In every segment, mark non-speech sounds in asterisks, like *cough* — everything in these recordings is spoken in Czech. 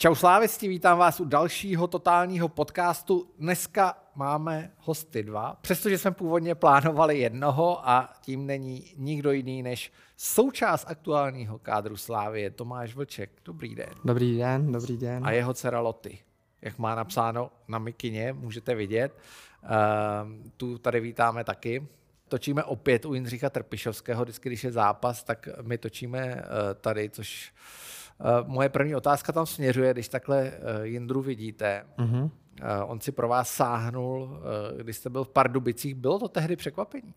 Čau slávisti, vítám vás u dalšího totálního podcastu. Dneska máme hosty dva, přestože jsme původně plánovali jednoho a tím není nikdo jiný než součást aktuálního kádru Slávy, Tomáš Vlček. Dobrý den. Dobrý den, dobrý den. A jeho dcera Loty. Jak má napsáno na mikině, můžete vidět. Uh, tu tady vítáme taky. Točíme opět u Jindřicha Trpišovského, vždycky, když je zápas, tak my točíme uh, tady, což Eh, moje první otázka tam směřuje, když takhle eh, Jindru vidíte. Uh-huh. On si pro vás sáhnul, když jste byl v Pardubicích. Bylo to tehdy překvapení?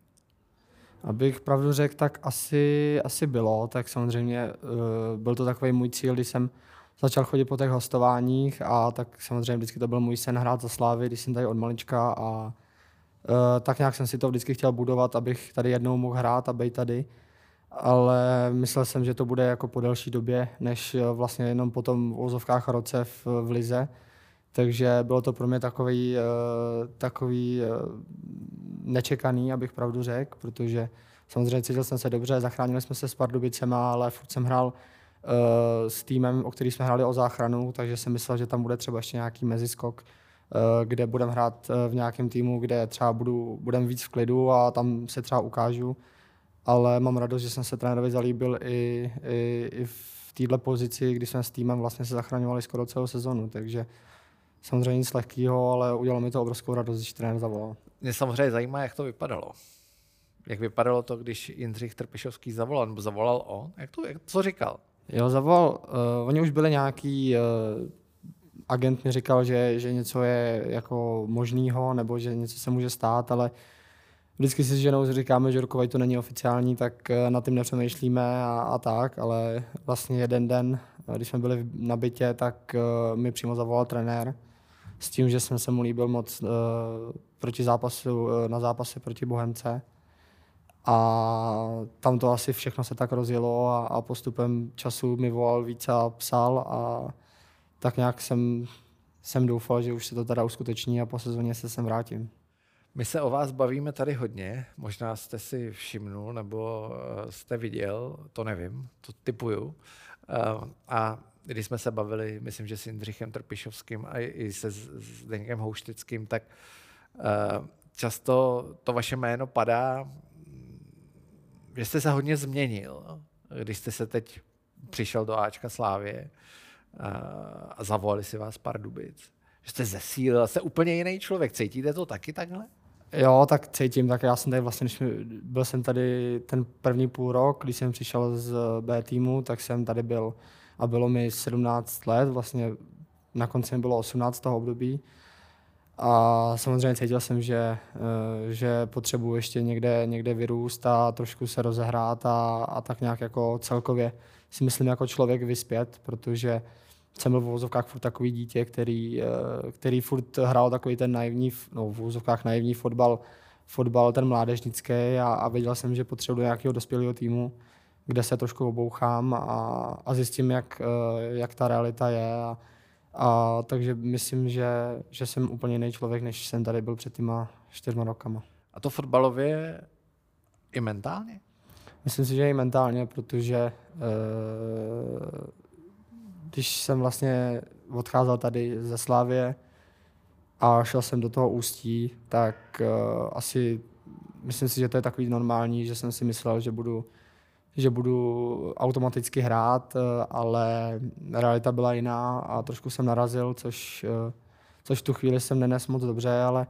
Abych pravdu řekl, tak asi, asi bylo. Tak samozřejmě byl to takový můj cíl, když jsem začal chodit po těch hostováních a tak samozřejmě vždycky to byl můj sen hrát za Slávy, když jsem tady od malička a tak nějak jsem si to vždycky chtěl budovat, abych tady jednou mohl hrát a být tady ale myslel jsem, že to bude jako po delší době, než eh, vlastně jenom po tom vozovkách roce v, v Lize. Takže bylo to pro mě takový, eh, takový eh, nečekaný, abych pravdu řekl, protože samozřejmě cítil jsem se dobře, zachránili jsme se s Pardubicema, ale furt jsem hrál s týmem, o který jsme hráli o záchranu, takže jsem myslel, že tam bude třeba ještě nějaký meziskok, kde budeme hrát v nějakém týmu, kde třeba budu, budem víc v klidu a tam se třeba ukážu ale mám radost, že jsem se trenérovi zalíbil i, i, i v této pozici, kdy jsme s týmem vlastně se zachraňovali skoro celou sezonu, takže samozřejmě nic lehkého, ale udělalo mi to obrovskou radost, když trenér zavolal. Mě samozřejmě zajímá, jak to vypadalo. Jak vypadalo to, když Jindřich Trpišovský zavolal, nebo zavolal on? Jak to, jak, co říkal? Jo, zavolal. Uh, oni už byli nějaký, uh, agent mi říkal, že, že něco je jako možného, nebo že něco se může stát, ale vždycky si s ženou říkáme, že rokovať to není oficiální, tak eh, na tím nepřemýšlíme a, a tak, ale vlastně jeden den, eh, když jsme byli na bytě, tak uh, mi přímo zavolal trenér s tím, že jsem se mu líbil moc proti zápasu, na zápasy proti Bohemce. A tam to asi všechno se tak rozjelo a, a postupem času mi volal více a psal a tak nějak jsem, jsem doufal, že už se to teda uskuteční a po sezóně se sem vrátím. My se o vás bavíme tady hodně, možná jste si všimnul nebo eh, jste viděl, to nevím, to typuju. Eh, a když jsme se bavili, myslím, že s Jindřichem Trpišovským a i se Zdenkem Houštickým, tak eh, často to vaše jméno padá, že jste se hodně změnil, když jste se teď přišel do Ačka Slávě a zavolali si vás Pardubic. Že jste zesílil, jste úplně jiný člověk. Cítíte to taky takhle? Jo, tak cítím, tak já jsem tady vlastně, když byl jsem tady ten první půl rok, když jsem přišel z B týmu, tak jsem tady byl a bylo mi 17 let, vlastně na konci mi bylo 18 toho období. A samozřejmě cítil jsem, že, eh, že potřebuji ještě někde, někde vyrůst a trošku se rozehrát a, a tak nějak jako celkově si myslím jako člověk vyspět, protože jsem byl v vozovkách furt takový dítě, který, eh, který furt hrál takový ten naivní, no v vozovkách naivní fotbal, fotbal ten mládežnický a, a věděl jsem, že potřebuji nějakého dospělého týmu, kde se trošku obouchám a, a zjistím, jak, eh, jak ta realita je. A, a takže myslím, že, že jsem úplně jiný člověk, než jsem tady byl před těma čtyřma rokama. A to fotbalově i mentálně? Myslím si, že i mentálně, protože e, když jsem vlastně odcházel tady ze Slávě a šel jsem do toho ústí, tak uh, asi myslím si, že to je takový normální, že jsem si myslel, že budu, že budu automaticky hrát, uh, ale realita byla jiná a trošku jsem narazil, což, uh, což v tu chvíli jsem nenes moc dobře, ale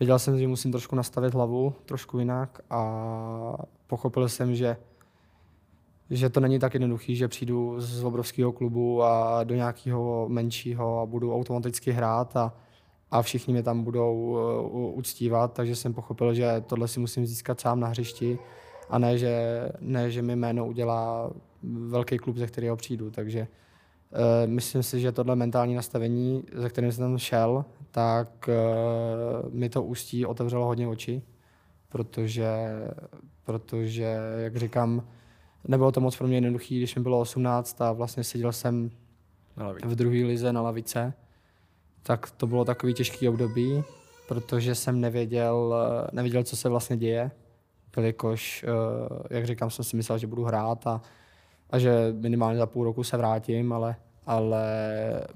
věděl jsem, že musím trošku nastavit hlavu trošku jinak a pochopil jsem, že že to není tak jednoduchý, že přijdu z obrovského klubu a do nějakého menšího a budu automaticky hrát a, a všichni mě tam budou uh, uctívat, takže jsem pochopil, že tohle si musím získat sám na hřišti a ne, že, ne, že mi jméno udělá velký klub, ze kterého přijdu. Takže uh, myslím si, že tohle mentální nastavení, ze kterým jsem tam šel, tak uh, mi to ústí otevřelo hodně oči, protože, protože jak říkám, nebylo to moc pro mě jednoduché, když mi bylo 18 a vlastně seděl jsem v druhé lize na lavice, tak to bylo takový těžký období, protože jsem nevěděl, nevěděl, co se vlastně děje, jelikož, eh, jak říkám, jsem si myslel, že budu hrát a, a že minimálně za půl roku se vrátím, ale, ale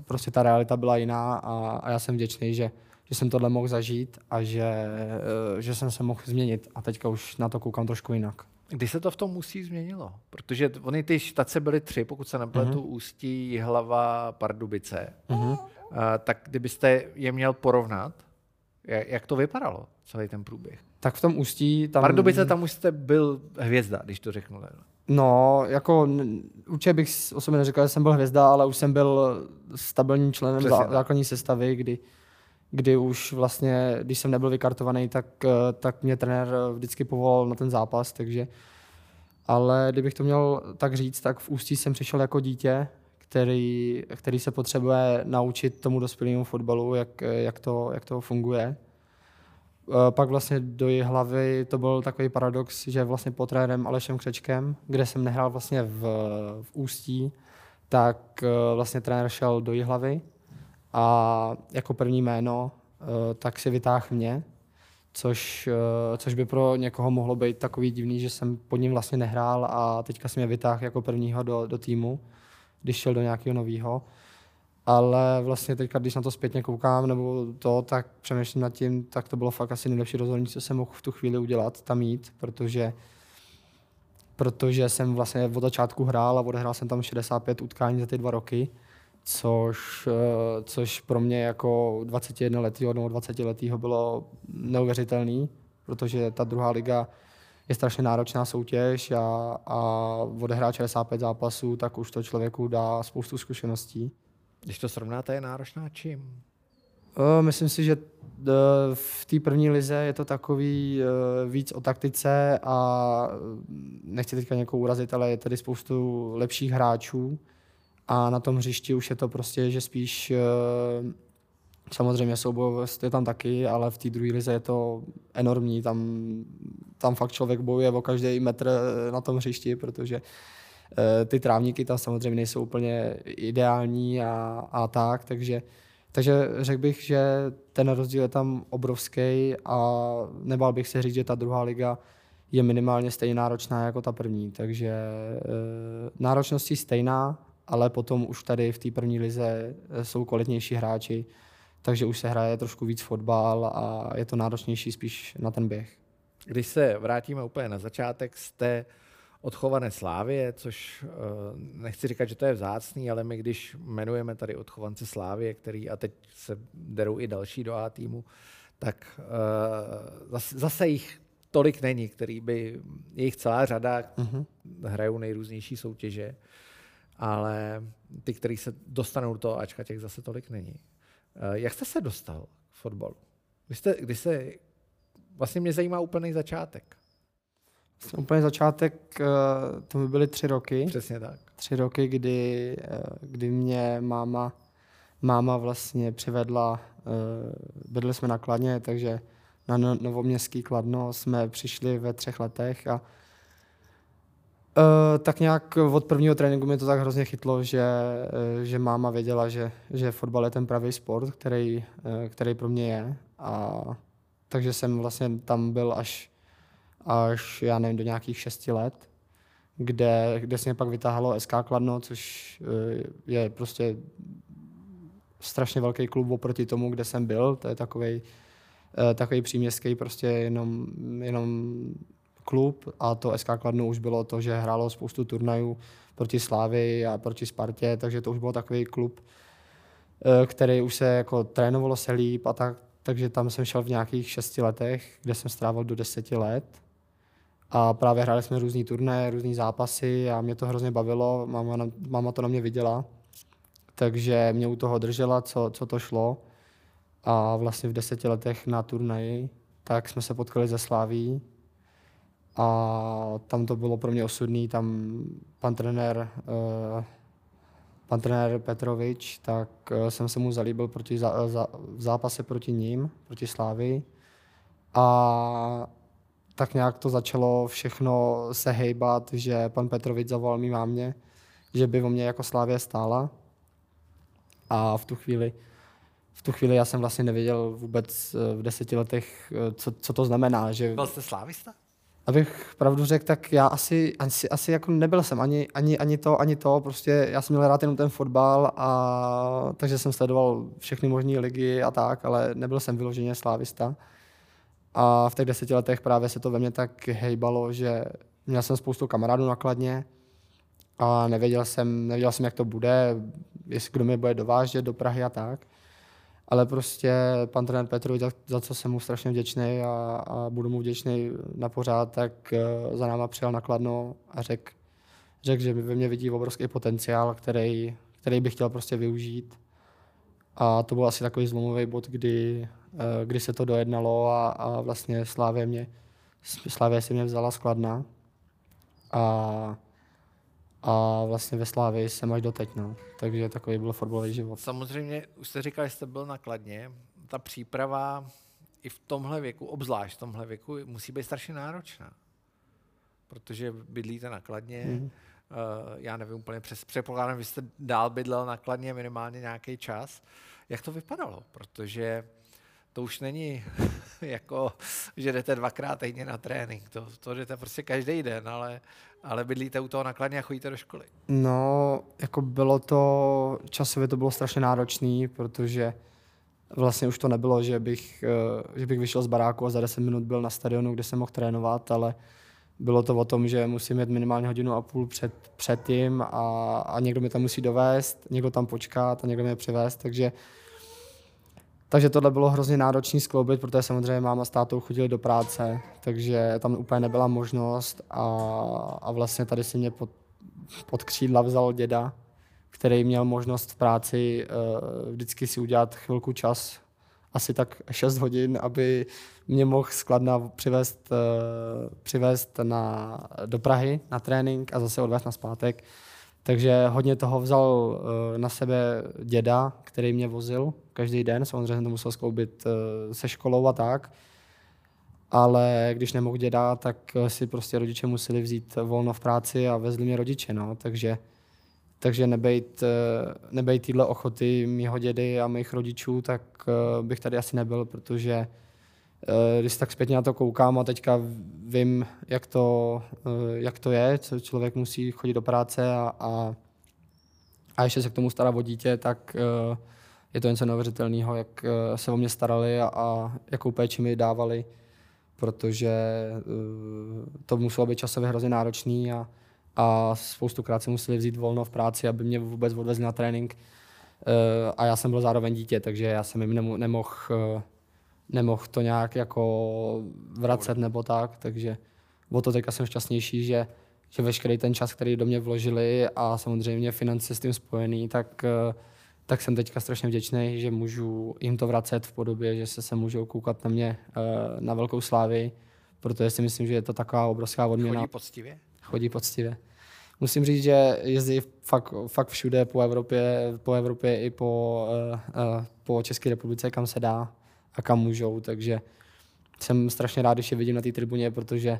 prostě ta realita byla jiná a, a já jsem vděčný, že, že jsem tohle mohl zažít a že, eh, že jsem se mohl změnit a teďka už na to koukám trošku jinak. Kdy se to v tom Ústí změnilo? Protože oni ty štace byly tři, pokud se nepletu, uh-huh. Ústí, Jihlava, Pardubice. Uh-huh. Uh, tak kdybyste je měl porovnat, jak to vypadalo, celý ten průběh? Tak v tom Ústí... Tam... Pardubice, tam už jste byl hvězda, když to řeknu. No, jako určitě bych o sobě neřekl, že jsem byl hvězda, ale už jsem byl stabilním členem zá, základní sestavy, kdy, kdy už vlastně, když jsem nebyl vykartovaný, tak, tak mě trenér vždycky povolal na ten zápas, takže ale kdybych to měl tak říct, tak v Ústí jsem přišel jako dítě, který, který se potřebuje naučit tomu dospělému fotbalu, jak, jak, to, jak to funguje. Eh, pak vlastně do její hlavy to byl takový paradox, že vlastně pod trenérem Alešem Křečkem, kde jsem nehrál vlastně v, v Ústí, tak eh, vlastně trenér šel do její hlavy a jako první jméno eh, tak si vytáhl mě, což, což by pro někoho mohlo být takový divný, že jsem pod ním vlastně nehrál a teďka jsem mě vytáhl jako prvního do, do týmu, když šel do nějakého nového ale vlastně teďka, když na to zpětně koukám, nebo to, tak přemýšlím nad tím, tak to bylo fakt asi nejlepší rozhodnutí, co jsem mohl v tu chvíli udělat, tam jít, protože protože jsem vlastně od začátku hrál a odehrál jsem tam 65 utkání za ty dva roky, což, eh, což pro mě jako 21 letého nebo 20 letého bylo neuvěřitelný, protože ta druhá liga je strašně náročná soutěž a, a odehrát 65 zápasů, tak už to člověku dá spoustu zkušeností. Když to srovnáte, je náročná čím? Myslím si, že v té první lize je to takový víc o taktice a nechci teďka někoho urazit, ale je tady spoustu lepších hráčů a na tom hřišti už je to prostě, že spíš samozřejmě soubojovost je tam taky, ale v té druhé lize je to enormní, tam, tam fakt člověk bojuje o každý metr na tom hřišti, protože Eh, ty trávníky tam samozřejmě nejsou úplně ideální a, a tak, takže, takže řekl bych, že ten rozdíl je tam obrovský a nebál bych se říct, že ta druhá liga je minimálně stejně náročná jako ta první, takže e, náročností stejná, ale potom už tady v té první lize eh, jsou kvalitnější hráči, takže už se hraje trošku víc fotbal a je to náročnější spíš na ten běh. Když se vrátíme úplně na začátek, jste odchované Slávě, což eh, nechci říkat, že to je vzácný, ale my když jmenujeme tady odchovance Slávě, který a teď se derou i další do A týmu, tak eh, zase jich tolik není, který by, je jich celá řada, uh-huh. hrajou nejrůznější soutěže, ale ty, kteří se dostanou do toho Ačka, těch zase tolik není. Eh, jak jste se dostal k fotbalu? Když jste, když se, vlastně mě zajímá úplný začátek. Úplně začátek, eh, to by byly tři roky. Přesně tak. Tři roky, kdy, eh, kdy mě máma, máma vlastně přivedla, bydli jsme na Kladně, takže na no, novoměstský Kladno jsme přišli ve třech letech a Uh, tak nějak od prvního tréninku mě to tak hrozně chytlo, že, uh, že máma věděla, že, že fotbal je ten pravý sport, který, uh, který pro mě je. A, takže jsem vlastně tam byl až až, já nevím, do nějakých šesti let, kde, kde se mě pak vytáhlo SK Kladno, což eh, je prostě strašně velký klub oproti tomu, kde jsem byl. To je takový eh, takový příměstský prostě jenom, jenom klub a to SK Kladno už bylo to, že hrálo spoustu turnajů proti Slávy a proti Spartě, takže to už byl takový klub, eh, který už se jako trénovalo se líp a tak, takže tam jsem šel v nějakých šesti letech, kde jsem strávil do deseti let a právě hráli jsme různý turné, různé zápasy a mě to hrozně bavilo, máma, na, máma to na mě viděla, takže mě u toho držela, co, co to šlo. A vlastně v deseti letech na turnaji, tak jsme se potkali ze Sláví a tam to bylo pro mě osudný, tam pan trenér, uh, pan trenér Petrovič, tak uh, jsem se mu zalíbil proti, za, za, v zápase proti ním, proti Slávii. A tak nějak to začalo všechno se hejbat, že pan Petrovič zavolal mi mámě, že by o mě jako Slávě stála. A v tu chvíli, v tu chvíli já jsem vlastně nevěděl vůbec eh, v deseti letech, co, co to znamená. Že... Byl jste slávista? Abych pravdu řekl, tak já asi, asi, asi jako nebyl jsem ani, ani, ani to, ani to. Prostě já jsem měl rád jenom ten fotbal, a, takže jsem sledoval všechny možné ligy a tak, ale nebyl jsem vyloženě slávista. A v těch deseti letech právě se to ve mně tak hejbalo, že měl jsem spoustu kamarádů nakladně a nevěděl jsem, nevěděl jsem, jak to bude, jestli kdo mě bude dovážet do Prahy a tak. Ale prostě pan trenér Petrovič, za, za co jsem mu strašně vděčný a, a budu mu vděčný na pořád, tak uh, za náma přijel nakladno a řekl, řek, že ve mně vidí obrovský potenciál, který, který bych chtěl prostě využít. A to byl asi takový zlomový bod, kdy, uh, kdy se to dojednalo a, a vlastně Slávě mě, Slávě si mě vzala skladna. A a vlastně ve Slávii jsem až doteď, no. Takže takový byl fotbalový život. Samozřejmě, už jste říkal, že jste byl nakladně. Ta příprava i v tomhle věku, obzvlášť v tomhle věku, musí být strašně náročná. Protože bydlíte nakladně, mm. uh, já nevím úplně přes, předpokládám, že jste dál bydlel nakladně minimálně nějaký čas. Jak to vypadalo? Protože to už není *laughs* jako, že jdete dvakrát týdně na trénink, to, to jdete prostě každý den, ale, ale bydlíte u toho nakladně a chodíte do školy. No, jako bylo to, časově to bylo strašně náročný, protože vlastně už to nebylo, že bych, eh, že bych vyšel z baráku a za 10 minut byl na stadionu, kde jsem mohl trénovat, ale bylo to o tom, že musím jít minimálně hodinu a půl před, před tím a, a někdo mě tam musí dovést, někdo tam počkat a někdo mě přivést, takže takže tohle bylo hrozně náročné skloubit, protože samozřejmě máma s tátou chodili do práce, takže tam úplně nebyla možnost a, a vlastně tady si mě pod, pod křídla vzal děda, který měl možnost v práci uh, vždycky si udělat chvilku čas, asi tak 6 hodin, aby mě mohl skladna přivést, uh, přivést na, do Prahy na trénink a zase odvést na zpátek. Takže hodně toho vzal uh, na sebe děda, který mě vozil každý den. Samozřejmě jsem to musel skloubit uh, se školou a tak. Ale když nemohl děda, tak si prostě rodiče museli vzít volno v práci a vezli mě rodiče. No. Takže, takže nebejt, nebejt týhle ochoty mýho dědy a mých rodičů, tak bych tady asi nebyl, protože Eh, když tak zpětně na to koukám a teďka vím, jak to, eh, jak to je, co člověk musí chodit do práce a, a, a ještě se k tomu stará o dítě, tak eh, je to něco neuvěřitelného, jak se o mě starali a, a jakou péči mi dávali, protože to muselo být časově hrozně náročný a, a spoustukrát se museli vzít volno v práci, aby mě vůbec odvezli na trénink. A já jsem byl zároveň dítě, takže já jsem jim nemohl nemohl to nějak jako vracet nebo tak, takže o to teďka jsem šťastnější, že, že veškerý ten čas, který do mě vložili a samozřejmě finance s tím spojený, tak, eh, tak jsem teďka strašně vděčný, že můžu jim to vracet v podobě, že se, se můžou koukat na mě eh, na velkou slávy, protože si myslím, že je to taková obrovská odměna. Chodí poctivě? Chodí poctivě. Musím říct, že jezdí fakt, fakt všude po Evropě, po Evropě i po, uh, po České republice, kam se dá a kam můžou, takže jsem strašně rád, když je vidím na té tribuně, protože,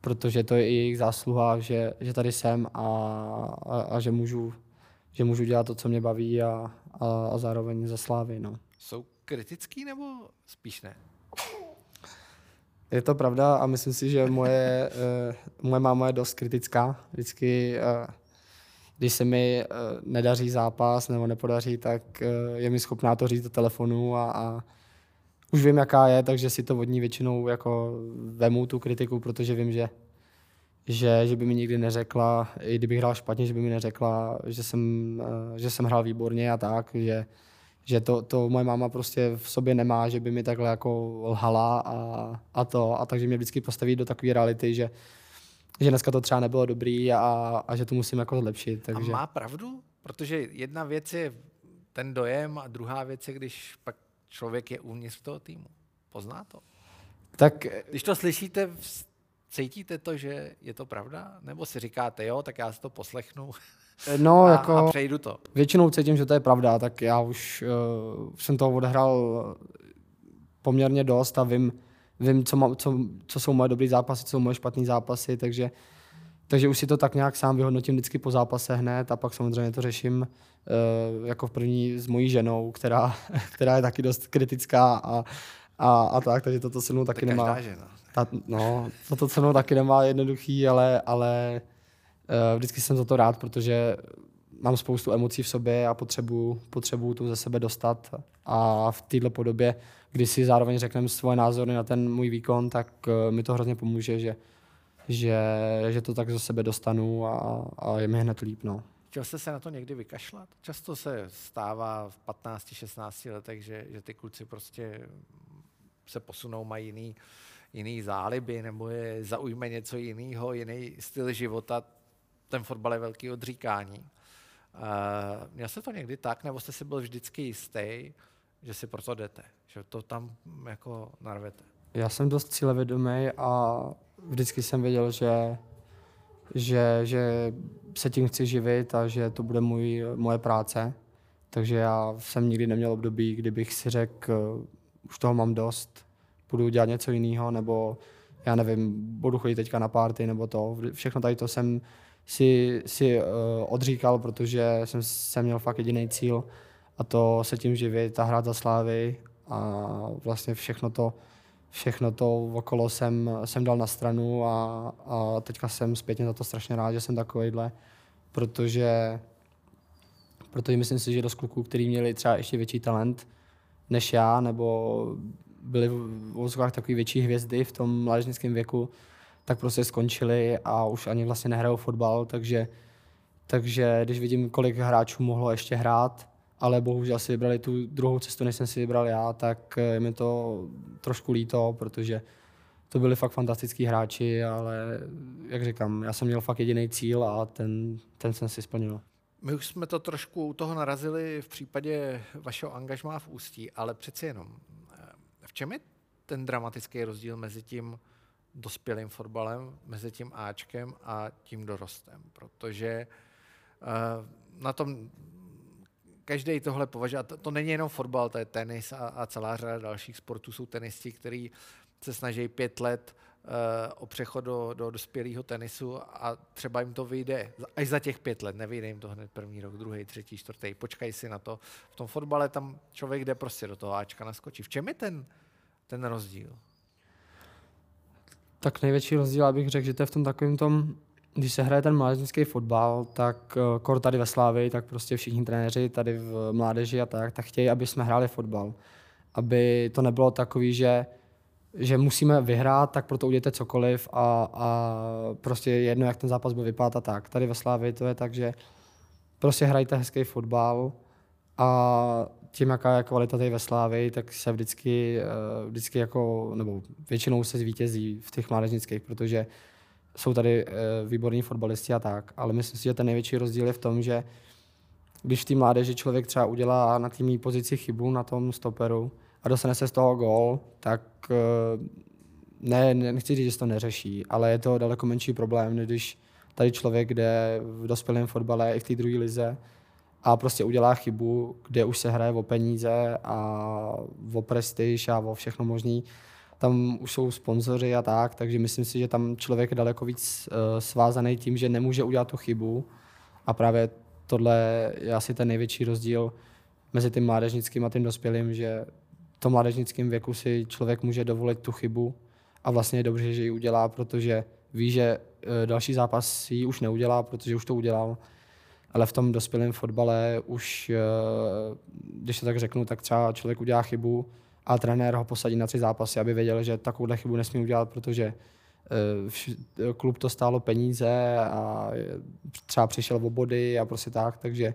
protože to je i jejich zásluha, že, že tady jsem a, a, a že, můžu, že můžu dělat to, co mě baví a, a, a zároveň za slávy. No. Jsou kritický nebo spíš ne? Je to pravda a myslím si, že moje, uh, *laughs* moje máma je dost kritická. Vždycky, uh, když se mi uh, nedaří zápas nebo nepodaří, tak uh, je mi schopná to říct do telefonu a, a už vím, jaká je, takže si to od ní většinou jako vemu tu kritiku, protože vím, že, že, že by mi nikdy neřekla, i kdybych hrál špatně, že by mi neřekla, že jsem, eh, že jsem hrál výborně a tak, že, že to, to moje máma prostě v sobě nemá, že by mi takhle jako lhala a, a to, a takže mě vždycky postaví do takové reality, že, že dneska to třeba nebylo dobrý a, a že to musím jako zlepšit. Takže... A má pravdu? Protože jedna věc je ten dojem a druhá věc je, když pak člověk je uvnitř toho týmu. Pozná to. Tak, Když to slyšíte, cítíte to, že je to pravda? Nebo si říkáte, jo, tak já si to poslechnu no, *laughs* a, jako, a přejdu to? Většinou cítím, že to je pravda, tak já už uh, jsem toho odehrál poměrně dost a vím, vím co, má, co, co jsou moje dobré zápasy, co jsou moje špatné zápasy, takže takže už si to tak nějak sám vyhodnotím vždycky po zápase hned a pak samozřejmě to řeším uh, jako v první s mojí ženou, která, *laughs* která je taky dost kritická a, a, a tak, takže toto se mnou taky je nemá. žena. Ta, no, toto se mnou taky nemá jednoduchý, ale, ale uh, vždycky jsem za to rád, protože mám spoustu emocí v sobě a potřebuju, potřebuju tu ze sebe dostat. A v této podobě, kdy si zároveň řekneme svoje názory na ten můj výkon, tak uh, mi to hrozně pomůže, že, že, že to tak ze sebe dostanu a, a je mi hned líp. No. Chtěl jste se na to někdy vykašlat? Často se stává v 15-16 letech, že, že ty kluci prostě se posunou, mají jiný, jiný záliby, nebo je zaujme něco jiného, jiný styl života. Ten fotbal je velký odříkání. Uh, měl jste to někdy tak, nebo jste si byl vždycky jistý, že si proto jdete, že to tam jako narvete? Já jsem dost cílevědomý a vždycky jsem věděl, že, že, že se tím chci živit a že to bude můj, moje práce. Takže já jsem nikdy neměl období, kdybych si řekl, už toho mám dost, budu dělat něco jiného, nebo já nevím, budu chodit teďka na party, nebo to. Všechno tady to jsem si, si uh, odříkal, protože jsem, jsem měl fakt jediný cíl a to se tím živit a hrát za slávy a vlastně všechno to, všechno to okolo jsem, jsem dal na stranu a, a teďka jsem zpětně za to strašně rád, že jsem takovýhle, protože, protože myslím si, že dost kluků, kteří měli třeba ještě větší talent než já, nebo byli v vozovkách takový větší hvězdy v tom mládežnickém věku, tak prostě skončili a už ani vlastně nehrajou fotbal, takže, takže když vidím, kolik hráčů mohlo ještě hrát, ale bohužel si vybrali tu druhou cestu, než jsem si vybral já, tak je mi to trošku líto, protože to byli fakt fantastický hráči, ale jak říkám, já jsem měl fakt jediný cíl a ten, ten jsem si splnil. My už jsme to trošku u toho narazili v případě vašeho angažmá v Ústí, ale přeci jenom, v čem je ten dramatický rozdíl mezi tím dospělým fotbalem, mezi tím Ačkem a tím dorostem? Protože na tom každý tohle považuje, to, to není jenom fotbal, to je tenis a, a celá řada dalších sportů jsou tenisti, kteří se snaží pět let uh, o přechod do, do dospělého tenisu a třeba jim to vyjde až za těch pět let, nevyjde jim to hned první rok, druhý, třetí, čtvrtý, počkají si na to. V tom fotbale tam člověk jde prostě do toho Ačka naskočí. V čem je ten, ten rozdíl? Tak největší rozdíl, abych řekl, že to je v tom takovém tom, když se hraje ten mládežnický fotbal, tak uh, kor tady ve Slávii, tak prostě všichni trenéři tady v mládeži a tak, tak chtějí, aby jsme hráli fotbal. Aby to nebylo takový, že že musíme vyhrát, tak proto udějte cokoliv a, a prostě jedno, jak ten zápas bude vypadat a tak. Tady ve Slávii to je tak, že prostě hrajte hezký fotbal a tím, jaká je kvalita tady ve Slávii, tak se vždycky, vždycky jako, nebo většinou se zvítězí v těch mládežnických, protože jsou tady výborní fotbalisti a tak, ale myslím si, že ten největší rozdíl je v tom, že když v té mládeži člověk třeba udělá na té pozici chybu na tom stoperu, a dostane se z toho gól, tak ne, nechci říct, že se to neřeší, ale je to daleko menší problém, než když tady člověk jde v dospělém fotbale i v té druhé lize a prostě udělá chybu, kde už se hraje o peníze a o prestiž a o všechno možný. Tam už jsou sponzoři a tak, takže myslím si, že tam člověk je daleko víc uh, svázaný tím, že nemůže udělat tu chybu a právě tohle je asi ten největší rozdíl mezi tím mládežnickým a tím dospělým, že v tom mládežnickém věku si člověk může dovolit tu chybu a vlastně je dobře, že ji udělá, protože ví, že další zápas ji už neudělá, protože už to udělal. Ale v tom dospělém fotbale už, když to tak řeknu, tak třeba člověk udělá chybu a trenér ho posadí na tři zápasy, aby věděl, že takovouhle chybu nesmí udělat, protože klub to stálo peníze a třeba přišel o body a prostě tak, takže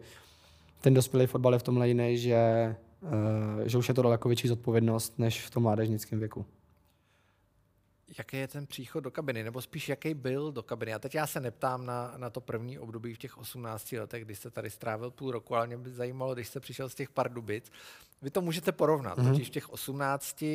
ten dospělý fotbal je v tomhle jiný, že Uh, že už je to daleko větší zodpovědnost než v tom mládežnickém věku. Jaký je ten příchod do kabiny, nebo spíš jaký byl do kabiny? A teď já se neptám na, na to první období v těch 18 letech, kdy jste tady strávil půl roku, ale mě by zajímalo, když jste přišel z těch Pardubic. Vy to můžete porovnat, mm-hmm. totiž v těch 18 uh,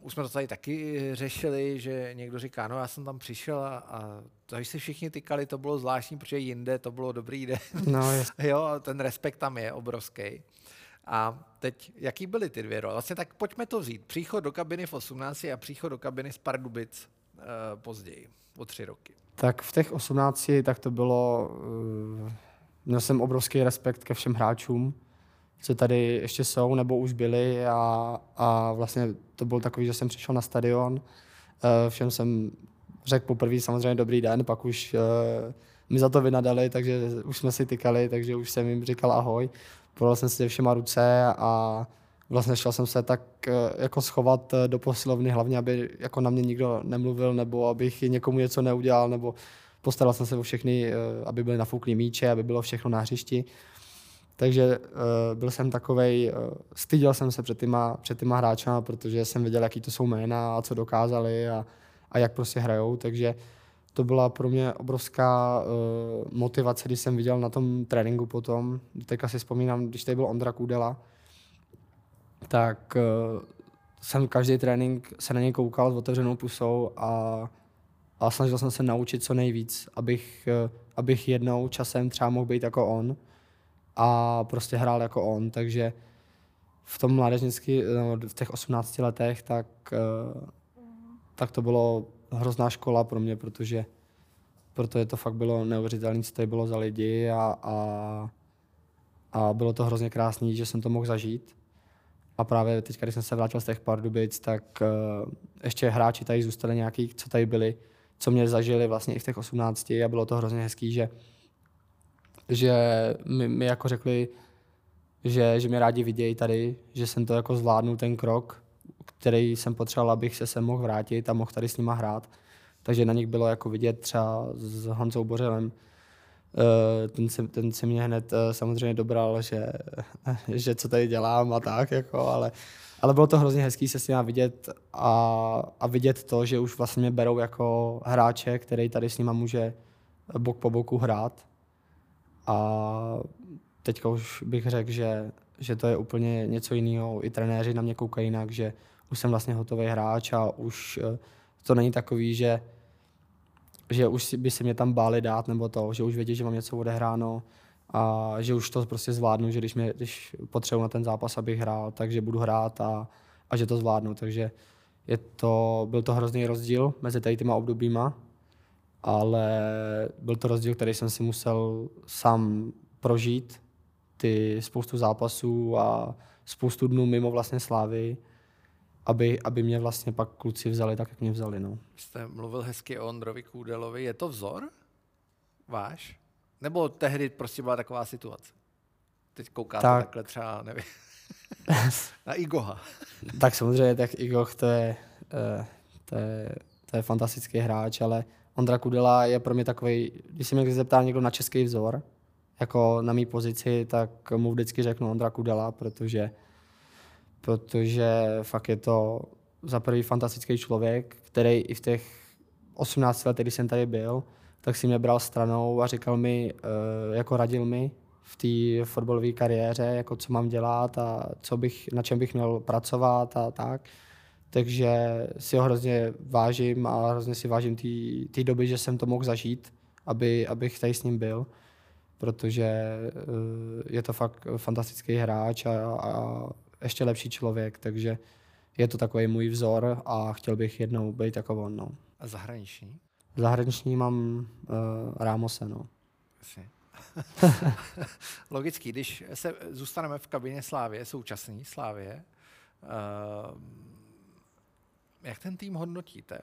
už jsme to tady taky řešili, že někdo říká, no já jsem tam přišel a, a to, když se všichni tykali, to bylo zvláštní, protože jinde to bylo dobrý den. No, *laughs* jo, ten respekt tam je obrovský. A teď, jaký byly ty dvě role? Vlastně tak pojďme to vzít. Příchod do kabiny v 18 a příchod do kabiny z Pardubic uh, později, o tři roky. Tak v těch 18 tak to bylo, uh, měl jsem obrovský respekt ke všem hráčům, co tady ještě jsou nebo už byli a, a vlastně to byl takový, že jsem přišel na stadion, eh, všem jsem řekl poprvé samozřejmě dobrý den, pak už uh, mi za to vynadali, takže už jsme si tykali, takže už jsem jim říkal ahoj. Podal jsem si se všema ruce a vlastně šel jsem se tak uh, jako schovat do posilovny, hlavně aby jako na mě nikdo nemluvil, nebo abych někomu něco neudělal, nebo postaral jsem se o všechny, uh, aby byly nafouklý míče, aby bylo všechno na hřišti. Takže uh, byl jsem takovej, uh, styděl jsem se před těma, před těma hráčama, protože jsem věděl, jaký to jsou jména a co dokázali a, a jak prostě hrajou, takže to byla pro mě obrovská uh, motivace, když jsem viděl na tom tréninku potom. Teďka si vzpomínám, když tady byl Ondra Kudela, tak uh, jsem každý trénink se na něj koukal s otevřenou pusou a, a snažil jsem se naučit co nejvíc, abych, uh, abych jednou časem třeba mohl být jako on a prostě hrál jako on, takže v tom mládežnický, v těch 18 letech, tak uh, tak to bylo hrozná škola pro mě, protože protože to fakt bylo neuvěřitelné, co tady bylo za lidi a, a, a bylo to hrozně krásný, že jsem to mohl zažít. A právě teď, když jsem se vrátil z těch Pardubic, tak uh, ještě hráči tady zůstali nějaký, co tady byli, co mě zažili vlastně i v těch 18 a bylo to hrozně hezký, že, že mi, mi jako řekli, že, že mě rádi vidějí tady, že jsem to jako zvládnul ten krok který jsem potřeboval, abych se sem mohl vrátit a mohl tady s nima hrát. Takže na nich bylo jako vidět třeba s Honzou Bořelem, eh, ten se, ten se mě hned eh, samozřejmě dobral, že, *laughs* že co tady dělám a tak, jako, ale, ale bylo to hrozně hezký se s nimi vidět a, a vidět to, že už vlastně mě berou jako hráče, který tady s nima může bok po boku hrát. A teďka už bych řekl, že, že to je úplně něco jiného. I trenéři na mě koukají jinak, že už jsem vlastně hotový hráč a už eh, to není takový, že, že už by se mě tam báli dát nebo to, že už vědí, že mám něco odehráno a že už to prostě zvládnu, že když, mě, když potřebuji na ten zápas, abych hrál, takže budu hrát a, a že to zvládnu. Takže je to, byl to hrozný rozdíl mezi tady těma obdobíma, ale byl to rozdíl, který jsem si musel sám prožít, ty spoustu zápasů a spoustu dnů mimo vlastně slávy aby, aby mě vlastně pak kluci vzali tak, jak mě vzali. No. Jste mluvil hezky o Ondrovi Kůdelovi. Je to vzor váš? Nebo tehdy prostě byla taková situace? Teď koukáte tak. takhle třeba, nevím, *laughs* na Igoha. tak samozřejmě, tak Igoh to je, uh, to je, to je fantastický hráč, ale Ondra Kudela je pro mě takový, když se mě zeptá někdo na český vzor, jako na mý pozici, tak mu vždycky řeknu Ondra Kudela, protože protože fakt je to za prvý fantastický člověk, který i v těch 18 letech, kdy jsem tady byl, tak si mě bral stranou a říkal mi, eh, jako radil mi v té fotbalové kariéře, jako co mám dělat a co bych, na čem bych měl pracovat a tak. Takže si ho hrozně vážím a hrozně si vážím té doby, že jsem to mohl zažít, aby, abych tady s ním byl, protože eh, je to fakt fantastický hráč a, a ještě lepší člověk, takže je to takový můj vzor a chtěl bych jednou být jako on. No. A zahraniční? Zahraniční mám uh, Rámose, no. *laughs* Logicky, když se zůstaneme v kabině Slávě, současný Slávě, uh, jak ten tým hodnotíte?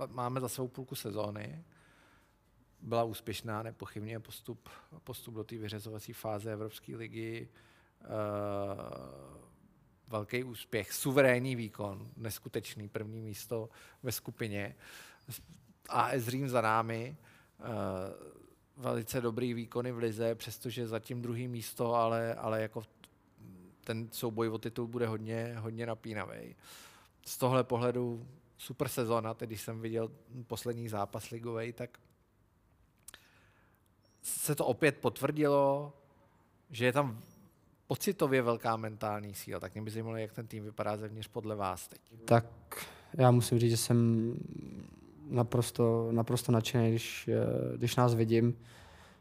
Uh, máme za svou půlku sezóny, byla úspěšná nepochybně postup, postup do té vyřazovací fáze Evropské ligy, Eh, velký úspěch, suverénní výkon, neskutečný první místo ve skupině. AS Řím za námi, uh, velice dobrý výkony v lize, přestože zatím druhý místo, ale, ale jako ten souboj o titul bude hodně, hodně napínavý. Z tohle pohledu super sezona, tedy když jsem viděl poslední zápas ligový, tak se to opět potvrdilo, že je tam pocitově velká mentální síla, tak mě by zajímalo, jak ten tým vypadá zevnitř podle vás teď. Tak já musím říct, že jsem naprosto, naprosto nadšený, když, když nás vidím,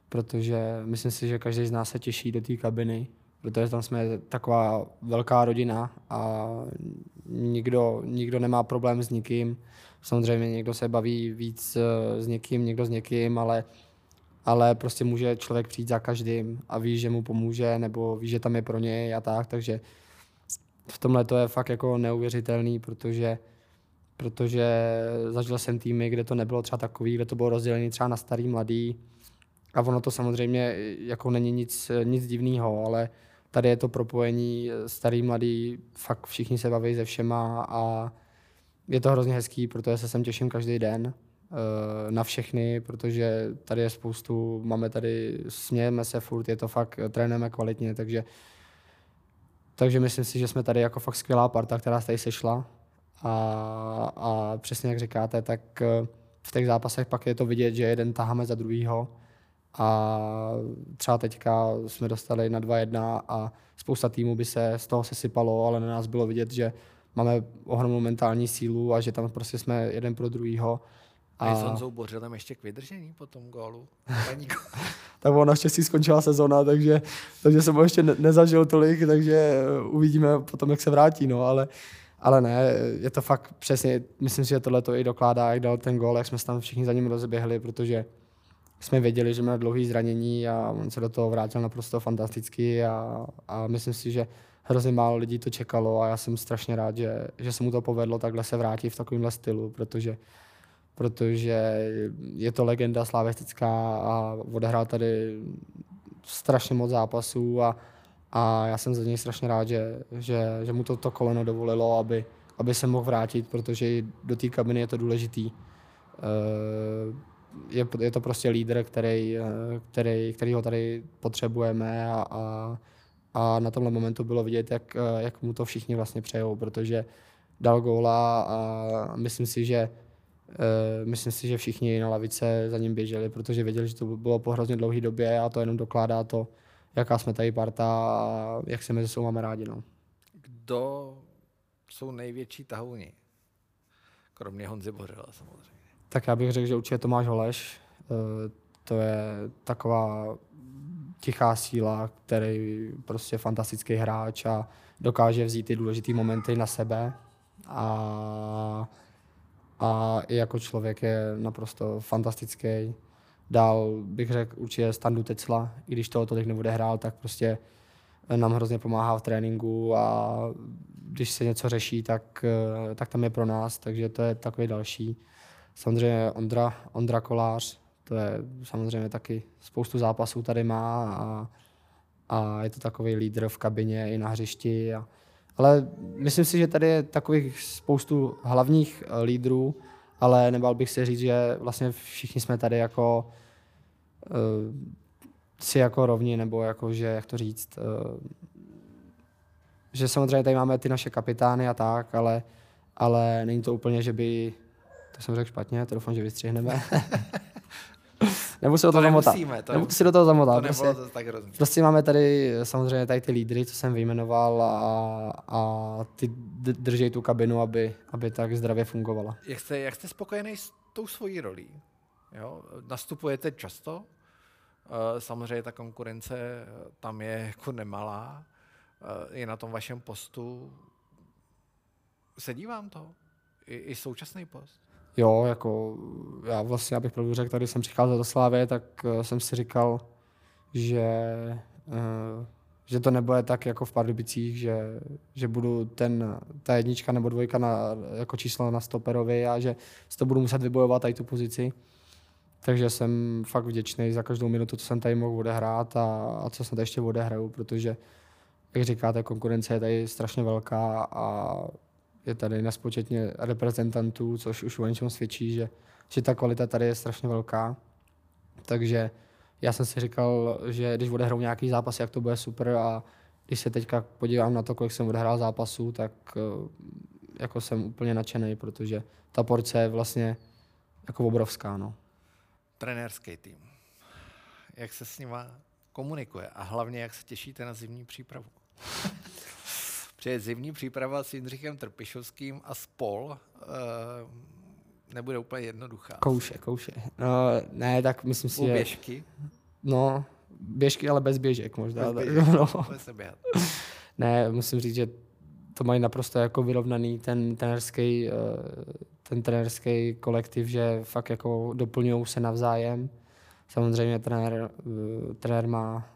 protože myslím si, že každý z nás se těší do té kabiny, protože tam jsme taková velká rodina a nikdo, nikdo nemá problém s nikým. Samozřejmě někdo se baví víc s někým, někdo s někým, ale ale prostě může člověk přijít za každým a ví, že mu pomůže, nebo ví, že tam je pro něj a tak, takže v tomhle to je fakt jako neuvěřitelný, protože protože zažil jsem týmy, kde to nebylo třeba takový, kde to bylo rozdělené třeba na starý, mladý. A ono to samozřejmě jako není nic, nic divného, ale tady je to propojení starý, mladý, fakt všichni se baví se všema a je to hrozně hezký, protože se sem těším každý den na všechny, protože tady je spoustu, máme tady, smějeme se furt, je to fakt, trénujeme kvalitně, takže takže myslím si, že jsme tady jako fakt skvělá parta, která se tady sešla a, a přesně jak říkáte, tak eh, v těch zápasech pak je to vidět, že jeden taháme za druhýho a třeba teďka jsme dostali na 2-1 a spousta týmů by se z toho sesypalo, ale na nás bylo vidět, že máme ohromnou mentální sílu a že tam prostě jsme jeden pro druhýho. A, a s Honzou Bořilem ještě k vydržení po tom gólu? *laughs* tak ono naštěstí skončila sezona, takže, takže jsem ho ještě ne, nezažil tolik, takže uvidíme potom, jak se vrátí, no, ale, ale ne, je to fakt přesně, myslím si, že tohle to i dokládá, jak dal ten gól, jak jsme se tam všichni za ním rozběhli, protože jsme věděli, že má dlouhý zranění a on se do toho vrátil naprosto fantasticky a, a myslím si, že hrozně málo lidí to čekalo a já jsem strašně rád, že, že se mu to povedlo takhle se vrátit v takovémhle stylu, protože, protože je to legenda slavistická a odehrál tady strašně moc zápasů a, a já jsem za něj strašně rád, že, že, že mu to, to koleno dovolilo, aby, aby se mohl vrátit, protože do té kabiny je to důležitý. Uh, je, je to prostě lídr, který, který, který ho tady potřebujeme a, a, a na tomhle momentu bylo vidět, jak, jak mu to všichni vlastně přejou, protože dal góla a myslím si, že myslím si, že všichni na lavice za ním běželi, protože věděli, že to bylo po hrozně dlouhé době a to jenom dokládá to, jaká jsme tady parta a jak se mezi sebou máme rádi. No. Kdo jsou největší tahouni? Kromě Honzy Bořila samozřejmě. Tak já bych řekl, že určitě Tomáš Holeš. Eh, to je taková tichá síla, který prostě fantastický hráč a dokáže vzít ty důležité momenty na sebe a, a i jako člověk je naprosto fantastický. Dál bych řekl určitě Standu Tecla, i když toho tolik nebude hrál, tak prostě nám hrozně pomáhá v tréninku a když se něco řeší, tak, eh, tak tam je pro nás, takže to je takový další. Samozřejmě Ondra, Ondra Kolář, to je samozřejmě taky spoustu zápasů tady má a, a je to takový lídr v kabině i na hřišti. A, ale myslím si, že tady je takových spoustu hlavních eh, lídrů, ale nebal bych se říct, že vlastně všichni jsme tady jako uh, si jako rovni, nebo jako, že, jak to říct, uh, že samozřejmě tady máme ty naše kapitány a tak, ale, ale není to úplně, že by to jsem řekl špatně, to doufám, že vystřihneme. *laughs* Nebo se do toho zamotat. Nebo si do toho zamotat. To prostě, to tak prostě máme tady samozřejmě tady ty lídry, co jsem vyjmenoval a, a ty drží tu kabinu, aby, aby tak zdravě fungovala. Jak jste, jak jste spokojený s tou svojí rolí? Jo? Nastupujete často? Eh, samozřejmě ta konkurence tam je jako nemalá. Eh, je na tom vašem postu. Sedí vám to? I, i současný post? Jo, jako já vlastně, abych pravdu řekl, tady jsem přicházel do Slávy, tak uh, jsem si říkal, že, uh, že to nebude tak jako v Pardubicích, že, že budu ten, ta jednička nebo dvojka na, jako číslo na stoperovi a že si to budu muset vybojovat tady tu pozici. Takže jsem fakt vděčný za každou minutu, co jsem tady mohl odehrát a, a co tady ještě odehraju, protože, jak říkáte, konkurence je tady strašně velká a je tady nespočetně reprezentantů, což už o něčem svědčí, že, že ta kvalita tady je strašně velká. Takže já jsem si říkal, že když odehrou nějaký zápas, jak to bude super a když se teďka podívám na to, kolik jsem odehrál zápasů, tak eh, jako jsem úplně nadšený, protože ta porce je vlastně jako obrovská. No. Trenérský tým. Jak se s nima komunikuje a hlavně jak se těšíte na zimní přípravu? *laughs* Protože zimní příprava s Jindřichem Trpišovským a spol uh, nebude úplně jednoduchá. Kouše, kouše. No, ne, tak myslím si, U běžky? No, běžky, ale bez běžek možná. Bez běžek, *laughs* no. se běhat. *laughs* ne, musím říct, že to mají naprosto jako vyrovnaný ten trenerský, eh, ten trenerský kolektiv, že fakt jako doplňují se navzájem. samozřejmě trenér, uh, trenér má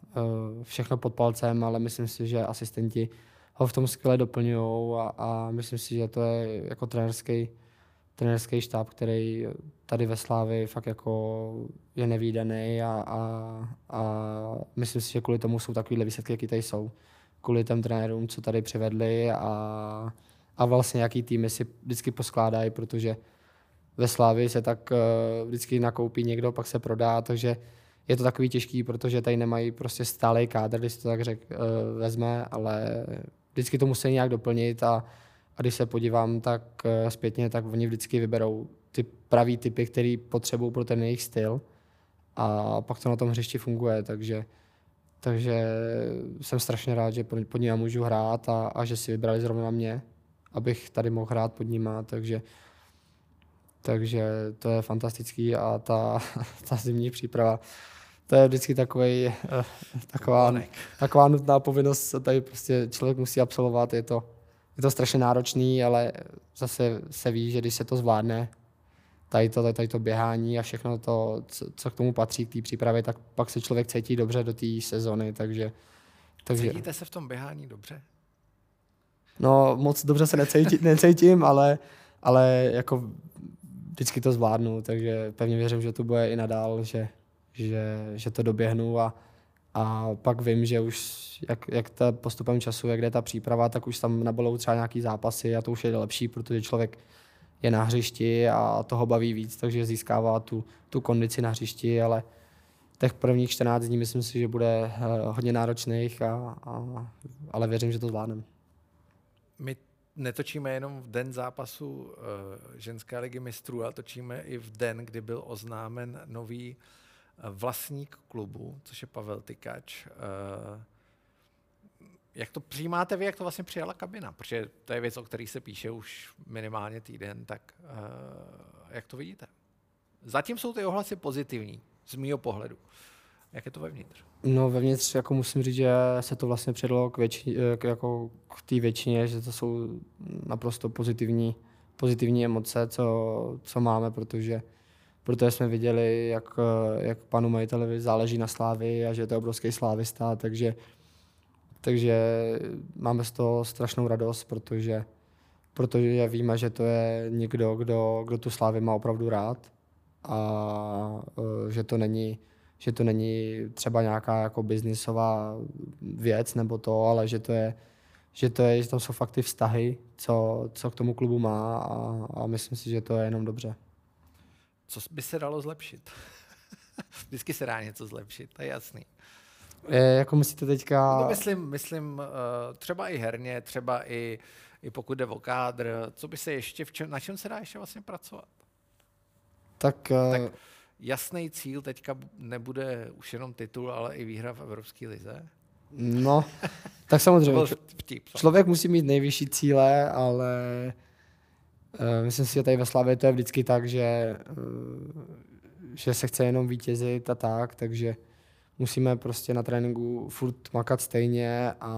všechno pod palcem, ale myslím si, že asistenti ho v tom skvěle doplňují a, a myslím si, že to je jako trenérský trenérský štáb, který tady ve Slávi fakt jako je nevýdaný a, a, a myslím si, že kvůli tomu jsou takovýhle výsledky, jaký tady jsou. Kvůli těm trenérům, co tady přivedli a, a vlastně jaký týmy si vždycky poskládají, protože ve Slávi se tak uh, vždycky nakoupí někdo, pak se prodá, takže je to takový těžký, protože tady nemají prostě stálý kádr, když to tak řek, uh, vezme, ale vždycky to musí nějak doplnit a, a když se podívám tak uh, zpětně, tak oni vždycky vyberou ty pravý typy, který potřebují pro ten jejich styl. A pak to na tom hřišti funguje, takže takže jsem strašně rád, že pod nimi můžu hrát a, a že si vybrali zrovna mě, abych tady mohl hrát pod nima, takže takže to je fantastický a ta, *laughs* ta zimní příprava, to je vždycky takový, eh, taková, taková nutná povinnost, tady prostě člověk musí absolvovat, je to, je to strašně náročný, ale zase se ví, že když se to zvládne, tady to, tady to běhání a všechno to, co, co k tomu patří, k té přípravě, tak pak se člověk cítí dobře do té sezony, takže, takže... Cítíte se v tom běhání dobře? No, moc dobře se necítím, *laughs* necítím ale, ale jako vždycky to zvládnu, takže pevně věřím, že to bude i nadál, že, že, že to doběhnu a, a pak vím, že už jak, jak ta postupem času, jak jde ta příprava, tak už tam nabolou třeba nějaký zápasy a to už je lepší, protože člověk je na hřišti a toho baví víc, takže získává tu, tu kondici na hřišti, ale těch prvních 14 dní myslím si, že bude eh, hodně náročných, a, a, ale věřím, že to zvládneme. My netočíme jenom v den zápasu uh, ženské ligy mistrů, ale točíme i v den, kdy byl oznámen nový uh, vlastník klubu, což je Pavel Tykač. Uh, jak to přijímáte vy, jak to vlastně přijala kabina? Protože to je věc, o které se píše už minimálně týden, tak uh, jak to vidíte? Zatím jsou ty ohlasy pozitivní, z mýho pohledu. Jak je to vevnitř? No vevnitř jako musím říct, že se to vlastně předlo k, větši, k, jako k té většině, že to jsou naprosto pozitivní, pozitivní emoce, co, co máme, protože protože jsme viděli, jak, jak panu majiteli záleží na slávy a že to je obrovský slávista, takže, takže máme z toho strašnou radost, protože, protože víme, že to je někdo, kdo, kdo tu slávy má opravdu rád a e, že to není že to není třeba nějaká jako biznisová věc nebo to, ale že to je, že to je, že tam jsou fakt ty vztahy, co, co k tomu klubu má a, a myslím si, že to je jenom dobře. Co by se dalo zlepšit? *laughs* Vždycky se dá něco zlepšit, to je jasný. Je, jako myslíte teďka... No, myslím, myslím uh, třeba i herně, třeba i, i pokud jde o kádr, co by se ještě, v čem, na čem se dá ještě vlastně pracovat? Tak, uh, tak jasný cíl teďka nebude už jenom titul, ale i výhra v Evropské lize? No, tak samozřejmě. Vtip, člověk musí mít nejvyšší cíle, ale myslím si, že tady ve Slavě to je vždycky tak, že, uh, že se chce jenom vítězit a tak, takže musíme prostě na tréninku furt makat stejně a,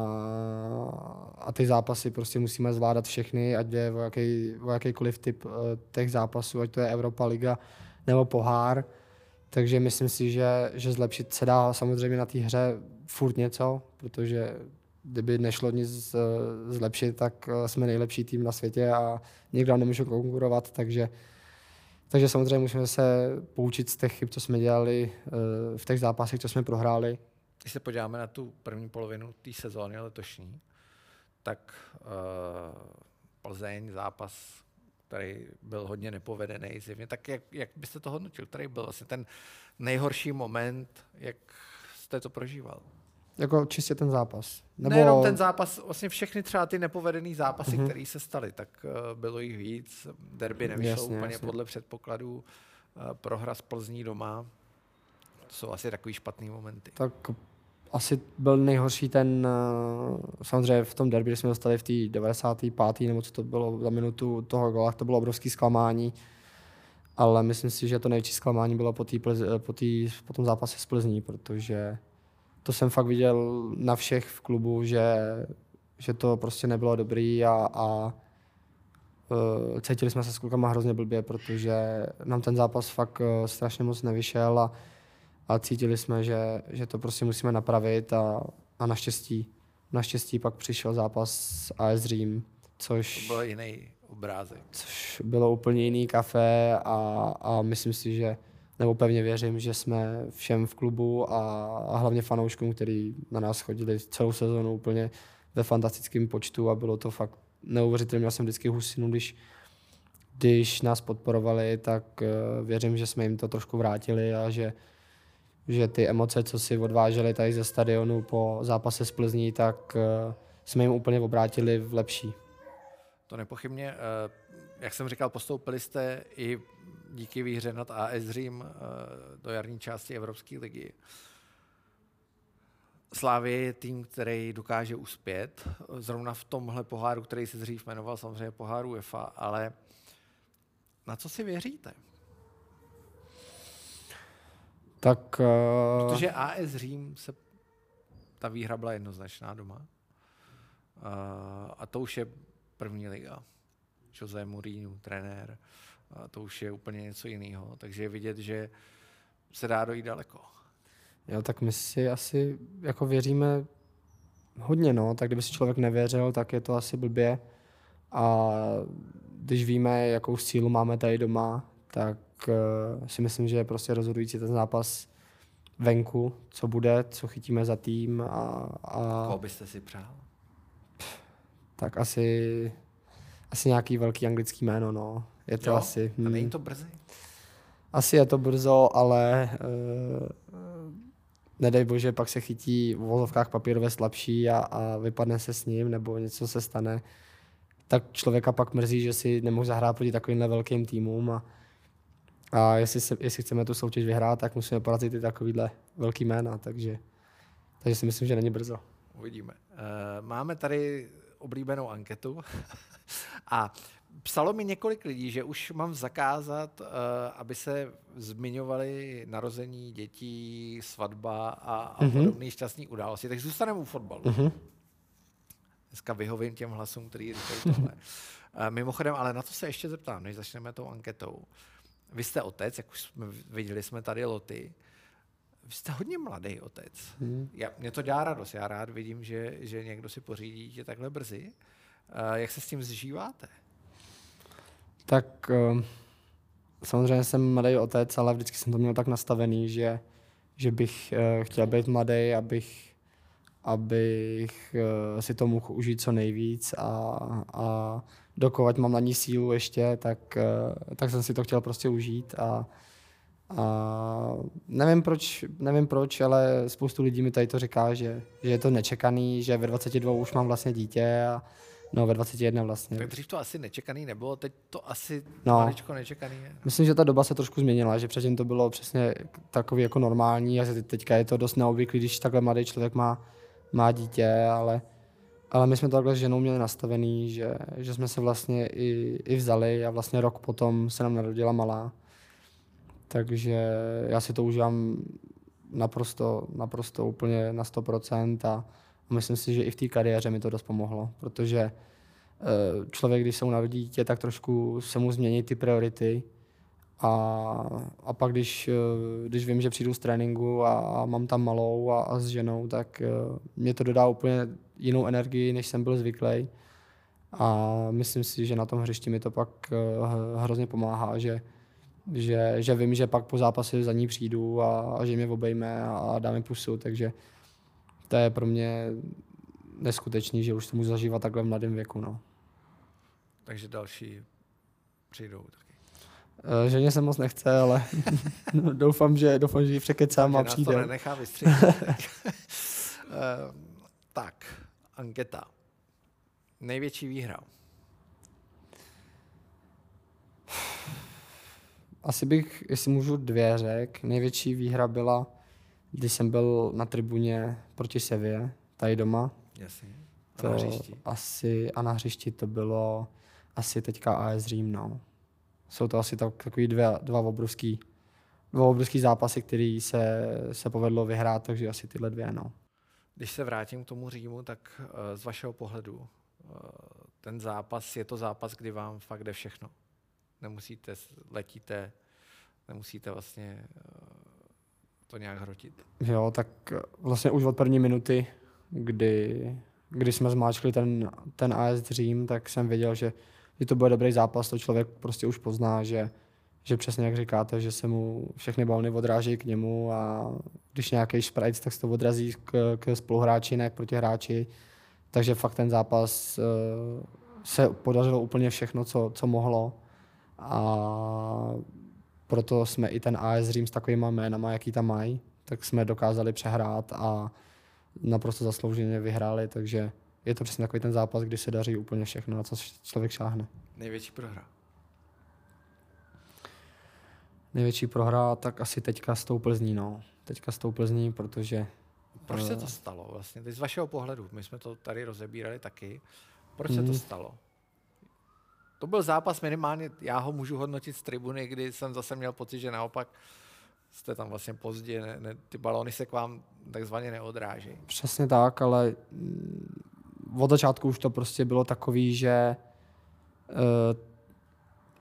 a ty zápasy prostě musíme zvládat všechny, ať je o, jaký, o jakýkoliv typ uh, těch zápasů, ať to je Europa Liga, nebo pohár. Takže myslím si, že, že zlepšit se dá samozřejmě na té hře furt něco, protože kdyby nešlo nic zlepšit, tak eh, jsme nejlepší tým na světě a nikdo nemůže konkurovat, takže, takže samozřejmě musíme se poučit z těch chyb, co jsme dělali eh, v těch zápasech, co jsme prohráli. Když se podíváme na tu první polovinu té sezóny letošní, tak uh, Plzeň zápas který byl hodně nepovedený zjevně, tak jak, jak byste to hodnotil? Který byl vlastně ten nejhorší moment, jak jste to prožíval? Jako čistě ten zápas. Nebo... Nejenom ten zápas, vlastně všechny třeba ty nepovedený zápasy, mm-hmm. které se staly, tak uh, bylo jich víc. Derby nevyšlo jasně, úplně jasně. podle předpokladů. Uh, prohra z Plzní doma. To jsou asi takový špatný momenty. Tak asi byl nejhorší ten, eh, samozřejmě v tom derby, kdy jsme dostali v té 95. nebo co to bylo za minutu toho gola, to bylo obrovské zklamání, ale myslím si, že to největší zklamání bylo po, tý, po, tý, po tom zápase s Plzní, protože to jsem fakt viděl na všech v klubu, že, že to prostě nebylo dobrý a, a uh, cítili jsme se s klukama hrozně blbě, protože nám ten zápas fakt uh, strašně moc nevyšel a a cítili jsme, že, že to prostě musíme napravit a, a naštěstí, naštěstí pak přišel zápas s AS Řím, což... To byl jiný obrázek. Což bylo úplně jiný kafe a, a myslím si, že nebo pevně věřím, že jsme všem v klubu a, a hlavně fanouškům, kteří na nás chodili celou sezonu úplně ve fantastickém počtu a bylo to fakt neuvěřitelné. Měl jsem vždycky husinu, když, když nás podporovali, tak uh, věřím, že jsme jim to trošku vrátili a že, že ty emoce, co si odváželi tady ze stadionu po zápase s Plzní, tak uh, jsme jim úplně obrátili v lepší. To nepochybně. Uh, jak jsem říkal, postoupili jste i díky výhře nad AS Řím do jarní části Evropské ligy. Slávě je tým, který dokáže uspět. Zrovna v tomhle poháru, který se dřív jmenoval samozřejmě poháru UEFA, ale na co si věříte? Tak... Uh... Protože AS Řím se... Ta výhra byla jednoznačná doma. Uh, a to už je první liga. Jose Mourinho, trenér. Uh, to už je úplně něco jiného. Takže je vidět, že se dá dojít daleko. Jo, tak my si asi jako věříme hodně, no. Tak kdyby si člověk nevěřil, tak je to asi blbě. A když víme, jakou sílu máme tady doma, tak uh, si myslím, že je prostě rozhodující ten zápas venku, co bude, co chytíme za tým a... a Koho byste si přál? Tak asi, asi nějaký velký anglický jméno, no. Je to jo? asi... Hm, a není to brzy? Asi je to brzo, ale uh, nedej bože, pak se chytí v vozovkách papírové slabší a, a vypadne se s ním, nebo něco se stane, tak člověka pak mrzí, že si nemohl zahrát proti takovýmhle velkým týmům a, a jestli, se, jestli chceme tu soutěž vyhrát, tak musíme porazit i takovýhle velký jména, takže, takže si myslím, že není brzo. Uvidíme. Uh, máme tady oblíbenou anketu *laughs* a psalo mi několik lidí, že už mám zakázat, uh, aby se zmiňovali narození dětí, svatba a, a mm-hmm. podobné šťastné události. Takže zůstaneme u fotbalu. Mm-hmm. Dneska vyhovím těm hlasům, který říkají tohle. Uh, *laughs* mimochodem, ale na to se ještě zeptám, než začneme tou anketou. Vy jste otec, jak už jsme viděli jsme tady Loty. Vy jste hodně mladý otec. Hmm. Já, mě to dělá radost. Já rád vidím, že, že někdo si pořídí dítě takhle brzy. Uh, jak se s tím zžíváte? Tak uh, samozřejmě jsem mladý otec, ale vždycky jsem to měl tak nastavený, že, že bych uh, chtěl být mladý, abych, abych uh, si to mohl užít co nejvíc a, a dokovat mám na ní sílu ještě, tak, tak jsem si to chtěl prostě užít a, a nevím proč, nevím proč, ale spoustu lidí mi tady to říká, že, že je to nečekaný, že ve 22 už mám vlastně dítě a, No, ve 21 vlastně. Tak dřív to asi nečekaný nebylo, teď to asi no. maličko nečekaný je. Myslím, že ta doba se trošku změnila, že předtím to bylo přesně takový jako normální a teďka je to dost neobvyklý, když takhle mladý člověk má, má dítě, ale, ale my jsme to takhle s ženou měli nastavený, že, že jsme se vlastně i, i vzali a vlastně rok potom se nám narodila malá. Takže já si to užívám naprosto, naprosto úplně na 100% a, myslím si, že i v té kariéře mi to dost pomohlo, protože eh, člověk, když se mu narodí dítě, tak trošku se mu změní ty priority. A, a pak, když, eh, když vím, že přijdu z tréninku a, mám tam malou a, a s ženou, tak eh, mě to dodá úplně jinou energii, než jsem byl zvyklý. A myslím si, že na tom hřišti mi to pak hrozně pomáhá, že, že, že vím, že pak po zápase za ní přijdu a, a že mě obejme a, a dá mi pusu, takže to je pro mě neskutečný, že už to můžu zažívat takhle v mladém věku. No. Takže další přijdou taky. Uh, ženě se moc nechce, ale *laughs* doufám, že, doufám, že ji překecám a přijde. to nenechá vystřihnout. uh, *laughs* tak, anketa. Největší výhra. Asi bych, jestli můžu dvě řek. Největší výhra byla když jsem byl na tribuně proti Sevě, tady doma. Jasně. A to na hřišti. Asi, a na hřišti to bylo asi teďka AS Řím, no. Jsou to asi tak, takový dvě, dva obrovský, dva obrovský zápasy, který se, se povedlo vyhrát, takže asi tyhle dvě, no. Když se vrátím k tomu Římu, tak uh, z vašeho pohledu, uh, ten zápas, je to zápas, kdy vám fakt jde všechno. Nemusíte, letíte, nemusíte vlastně uh, to nějak hrotit? Jo, tak vlastně už od první minuty, kdy, kdy jsme zmáčkli ten, ten AS Dream, tak jsem věděl, že, že to bude dobrý zápas, to člověk prostě už pozná, že, že přesně jak říkáte, že se mu všechny balony odráží k němu a když nějaký šprajc, tak se to odrazí k, k spoluhráči, ne k protihráči. Takže fakt ten zápas uh, se podařilo úplně všechno, co, co mohlo. A proto jsme i ten AS Řím s takovými jménama, jaký tam mají, tak jsme dokázali přehrát a naprosto zaslouženě vyhráli, takže je to přesně takový ten zápas, kdy se daří úplně všechno, na co člověk šáhne. Největší prohra? Největší prohra, tak asi teďka s tou Plzní, no. Teďka s tou Plzní, protože... Proč se to stalo vlastně? Teď z vašeho pohledu, my jsme to tady rozebírali taky. Proč mm. se to mhm. stalo? To byl zápas minimálně, já ho můžu hodnotit z tribuny, kdy jsem zase měl pocit, že naopak jste tam vlastně pozdě, ne, ne, ty balony se k vám takzvaně neodráží. Přesně tak, ale mm, od začátku už to prostě bylo takový, že uh,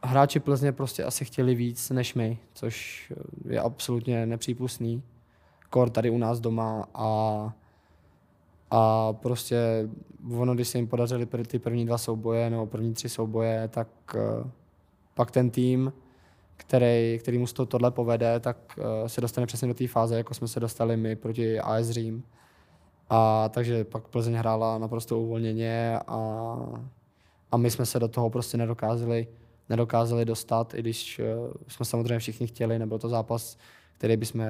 hráči Plzně prostě asi chtěli víc než my, což je absolutně nepřípustný. Kor tady u nás doma a a prostě ono, když se jim podařily ty první dva souboje nebo první tři souboje, tak uh, pak ten tým, který, který mu to tohle povede, tak uh, se dostane přesně do té fáze, jako jsme se dostali my proti AS Řím. A takže pak Plzeň hrála naprosto uvolněně a, a my jsme se do toho prostě nedokázali, nedokázali dostat, i když uh, jsme samozřejmě všichni chtěli, nebyl to zápas, který bychom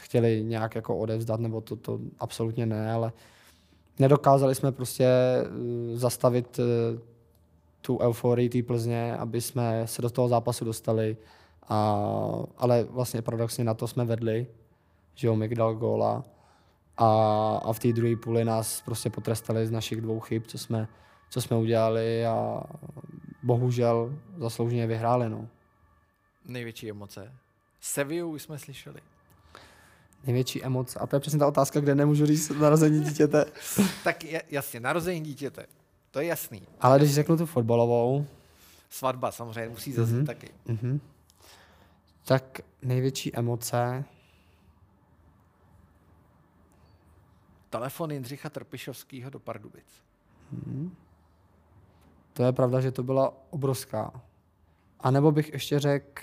chtěli nějak jako odevzdat, nebo to, to absolutně ne, ale nedokázali jsme prostě eh, zastavit eh, tu euforii té Plzně, aby jsme se do toho zápasu dostali. A, ale vlastně paradoxně na to jsme vedli, že jo, dal góla a, a v té druhé půli nás prostě potrestali z našich dvou chyb, co jsme, co jsme udělali a bohužel zaslouženě vyhráli. No. Největší emoce? Seviu už jsme slyšeli největší emoce? A to je přesně ta otázka, kde nemůžu říct narození dítěte. *laughs* tak jasně, narození dítěte. To je jasný. Ale když řeknu tu fotbalovou... Svatba samozřejmě musí zase mm-hmm. taky. Mm-hmm. Tak největší emoce... Telefon Jindřicha Trpišovského do Pardubic. Mm-hmm. To je pravda, že to byla obrovská. A nebo bych ještě řekl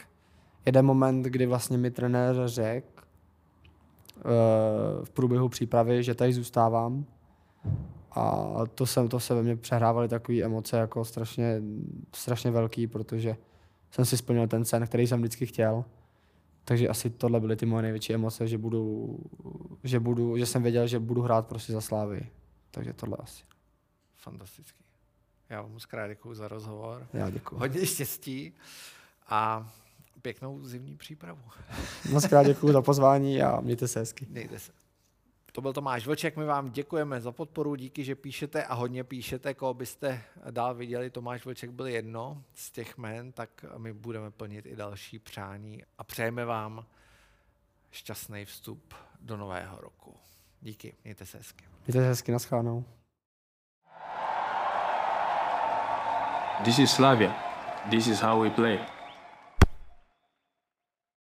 jeden moment, kdy vlastně mi trenér řekl, v průběhu přípravy, že tady zůstávám. A to, jsem, to se ve mně přehrávaly takové emoce jako strašně, strašně velký, protože jsem si splnil ten sen, který jsem vždycky chtěl. Takže asi tohle byly ty moje největší emoce, že, budu, že, budu, že jsem věděl, že budu hrát prostě za Slávy. Takže tohle asi. Fantastický. Já vám moc krát děkuji za rozhovor. Já děkuji. Hodně štěstí a pěknou zimní přípravu. *laughs* Moc krát děkuji za pozvání a mějte se hezky. Mějte se. To byl Tomáš Vlček, my vám děkujeme za podporu, díky, že píšete a hodně píšete, koho byste dál viděli. Tomáš Vlček byl jedno z těch jmen, tak my budeme plnit i další přání a přejeme vám šťastný vstup do nového roku. Díky, mějte se hezky. Mějte se hezky, naschánou. This is Slavia. This is how we play.